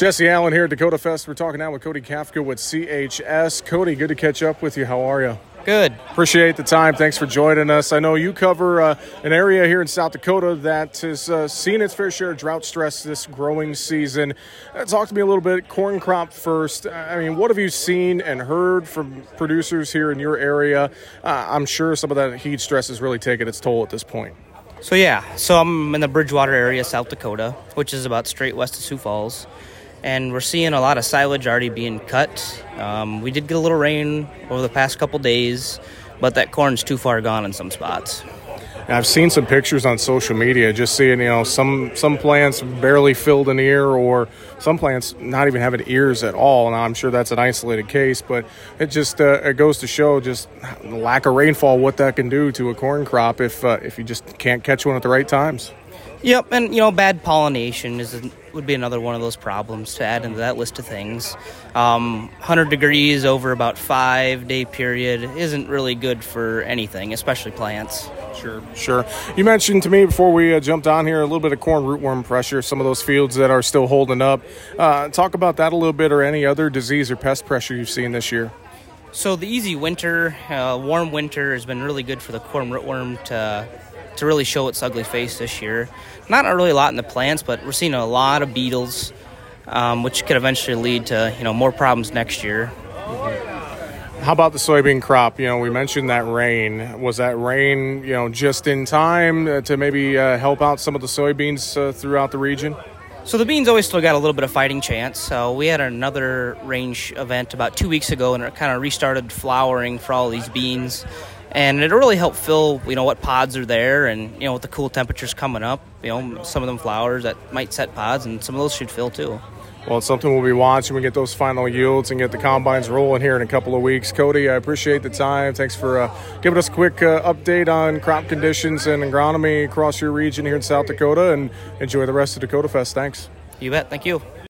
Jesse Allen here at Dakotafest. We're talking now with Cody Kafka with CHS. Cody, good to catch up with you. How are you? Good. Appreciate the time. Thanks for joining us. I know you cover uh, an area here in South Dakota that has uh, seen its fair share of drought stress this growing season. Uh, talk to me a little bit. Corn crop first. I mean, what have you seen and heard from producers here in your area? Uh, I'm sure some of that heat stress is really taking its toll at this point. So yeah, so I'm in the Bridgewater area, South Dakota, which is about straight west of Sioux Falls, and we're seeing a lot of silage already being cut. Um, we did get a little rain over the past couple days, but that corn's too far gone in some spots. I've seen some pictures on social media, just seeing you know some some plants barely filled an ear, or some plants not even having ears at all. And I'm sure that's an isolated case, but it just uh, it goes to show just lack of rainfall what that can do to a corn crop if uh, if you just can't catch one at the right times. Yep, and you know, bad pollination is would be another one of those problems to add into that list of things. Um, 100 degrees over about five day period isn't really good for anything, especially plants. Sure, sure. You mentioned to me before we uh, jumped on here a little bit of corn rootworm pressure, some of those fields that are still holding up. Uh, talk about that a little bit, or any other disease or pest pressure you've seen this year. So the easy winter, uh, warm winter has been really good for the corn rootworm to to really show its ugly face this year. Not really a lot in the plants, but we're seeing a lot of beetles, um, which could eventually lead to you know more problems next year. How about the soybean crop? You know, we mentioned that rain. Was that rain, you know, just in time uh, to maybe uh, help out some of the soybeans uh, throughout the region? So the beans always still got a little bit of fighting chance. So we had another range event about two weeks ago, and it kind of restarted flowering for all these beans and it'll really help fill you know what pods are there and you know with the cool temperatures coming up you know some of them flowers that might set pods and some of those should fill too. Well it's something we'll be watching. We get those final yields and get the combines rolling here in a couple of weeks. Cody i appreciate the time. Thanks for uh, giving us a quick uh, update on crop conditions and agronomy across your region here in south dakota and enjoy the rest of dakotafest. Thanks. You bet. Thank you